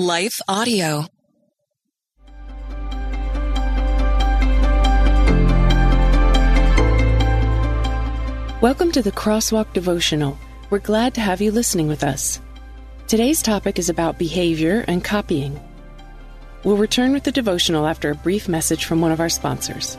Life Audio. Welcome to the Crosswalk Devotional. We're glad to have you listening with us. Today's topic is about behavior and copying. We'll return with the devotional after a brief message from one of our sponsors.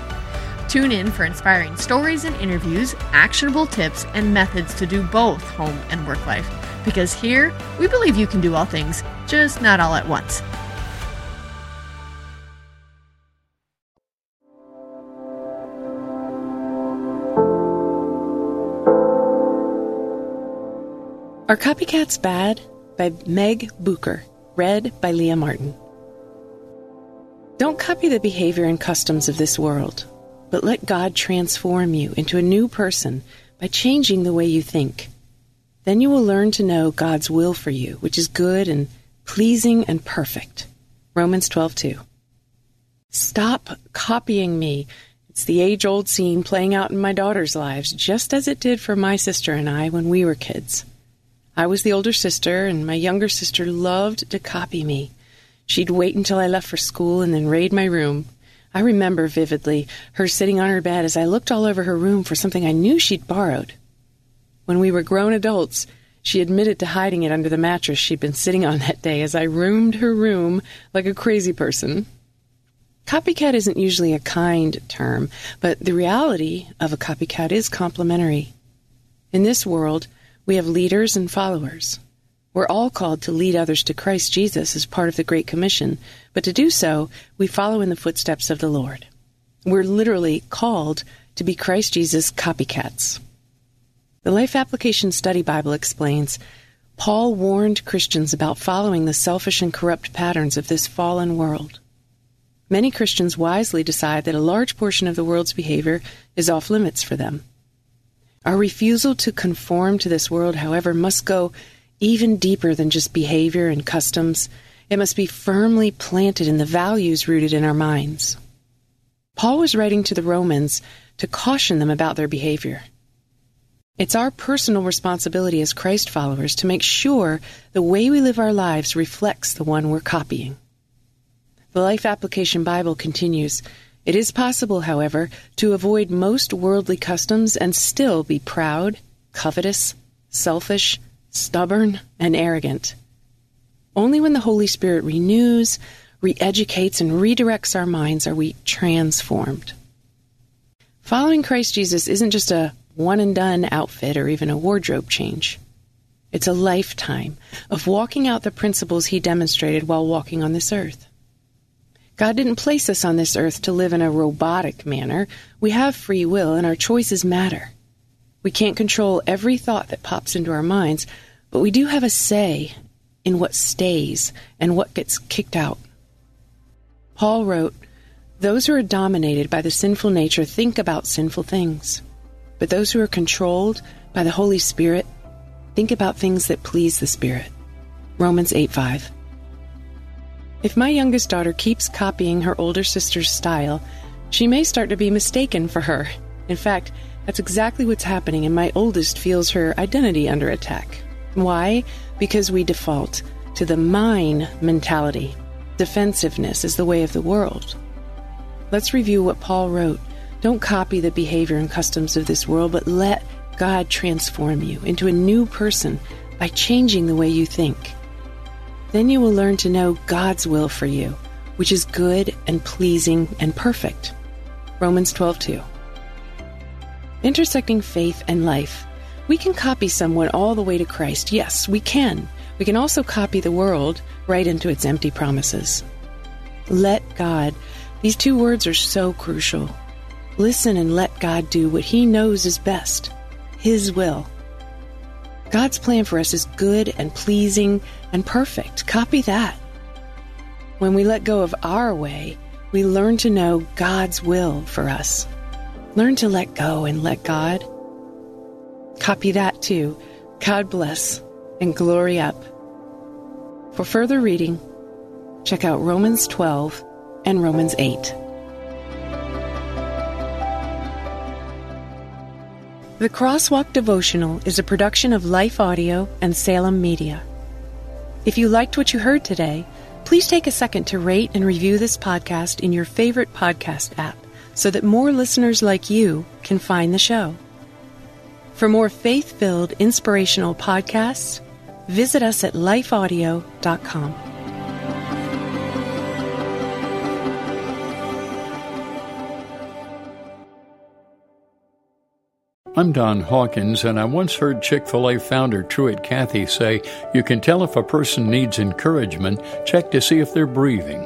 Tune in for inspiring stories and interviews, actionable tips, and methods to do both home and work life. Because here, we believe you can do all things, just not all at once. Are Copycats Bad? by Meg Bucher, read by Leah Martin. Don't copy the behavior and customs of this world, but let God transform you into a new person by changing the way you think. Then you will learn to know God's will for you, which is good and pleasing and perfect. Romans 12:2. Stop copying me. It's the age-old scene playing out in my daughter's lives, just as it did for my sister and I when we were kids. I was the older sister, and my younger sister loved to copy me. She'd wait until I left for school and then raid my room. I remember vividly her sitting on her bed as I looked all over her room for something I knew she'd borrowed. When we were grown adults, she admitted to hiding it under the mattress she'd been sitting on that day as I roomed her room like a crazy person. Copycat isn't usually a kind term, but the reality of a copycat is complimentary. In this world, we have leaders and followers. We're all called to lead others to Christ Jesus as part of the Great Commission, but to do so, we follow in the footsteps of the Lord. We're literally called to be Christ Jesus copycats. The Life Application Study Bible explains Paul warned Christians about following the selfish and corrupt patterns of this fallen world. Many Christians wisely decide that a large portion of the world's behavior is off limits for them. Our refusal to conform to this world, however, must go even deeper than just behavior and customs. It must be firmly planted in the values rooted in our minds. Paul was writing to the Romans to caution them about their behavior. It's our personal responsibility as Christ followers to make sure the way we live our lives reflects the one we're copying. The Life Application Bible continues it is possible, however, to avoid most worldly customs and still be proud, covetous, selfish, stubborn, and arrogant. Only when the Holy Spirit renews, re educates, and redirects our minds are we transformed. Following Christ Jesus isn't just a one and done outfit or even a wardrobe change. It's a lifetime of walking out the principles he demonstrated while walking on this earth. God didn't place us on this earth to live in a robotic manner. We have free will, and our choices matter. We can't control every thought that pops into our minds, but we do have a say in what stays and what gets kicked out. Paul wrote, Those who are dominated by the sinful nature think about sinful things, but those who are controlled by the Holy Spirit think about things that please the Spirit. Romans 8 5. If my youngest daughter keeps copying her older sister's style, she may start to be mistaken for her. In fact, that's exactly what's happening, and my oldest feels her identity under attack. Why? Because we default to the mine mentality. Defensiveness is the way of the world. Let's review what Paul wrote. Don't copy the behavior and customs of this world, but let God transform you into a new person by changing the way you think. Then you will learn to know God's will for you, which is good and pleasing and perfect. Romans 12:2. Intersecting faith and life. We can copy someone all the way to Christ. Yes, we can. We can also copy the world right into its empty promises. Let God. These two words are so crucial. Listen and let God do what He knows is best His will. God's plan for us is good and pleasing and perfect. Copy that. When we let go of our way, we learn to know God's will for us. Learn to let go and let God. Copy that too. God bless and glory up. For further reading, check out Romans 12 and Romans 8. The Crosswalk Devotional is a production of Life Audio and Salem Media. If you liked what you heard today, please take a second to rate and review this podcast in your favorite podcast app so that more listeners like you can find the show. For more faith filled, inspirational podcasts, visit us at lifeaudio.com. I'm Don Hawkins, and I once heard Chick fil A founder Truett Cathy say, You can tell if a person needs encouragement, check to see if they're breathing.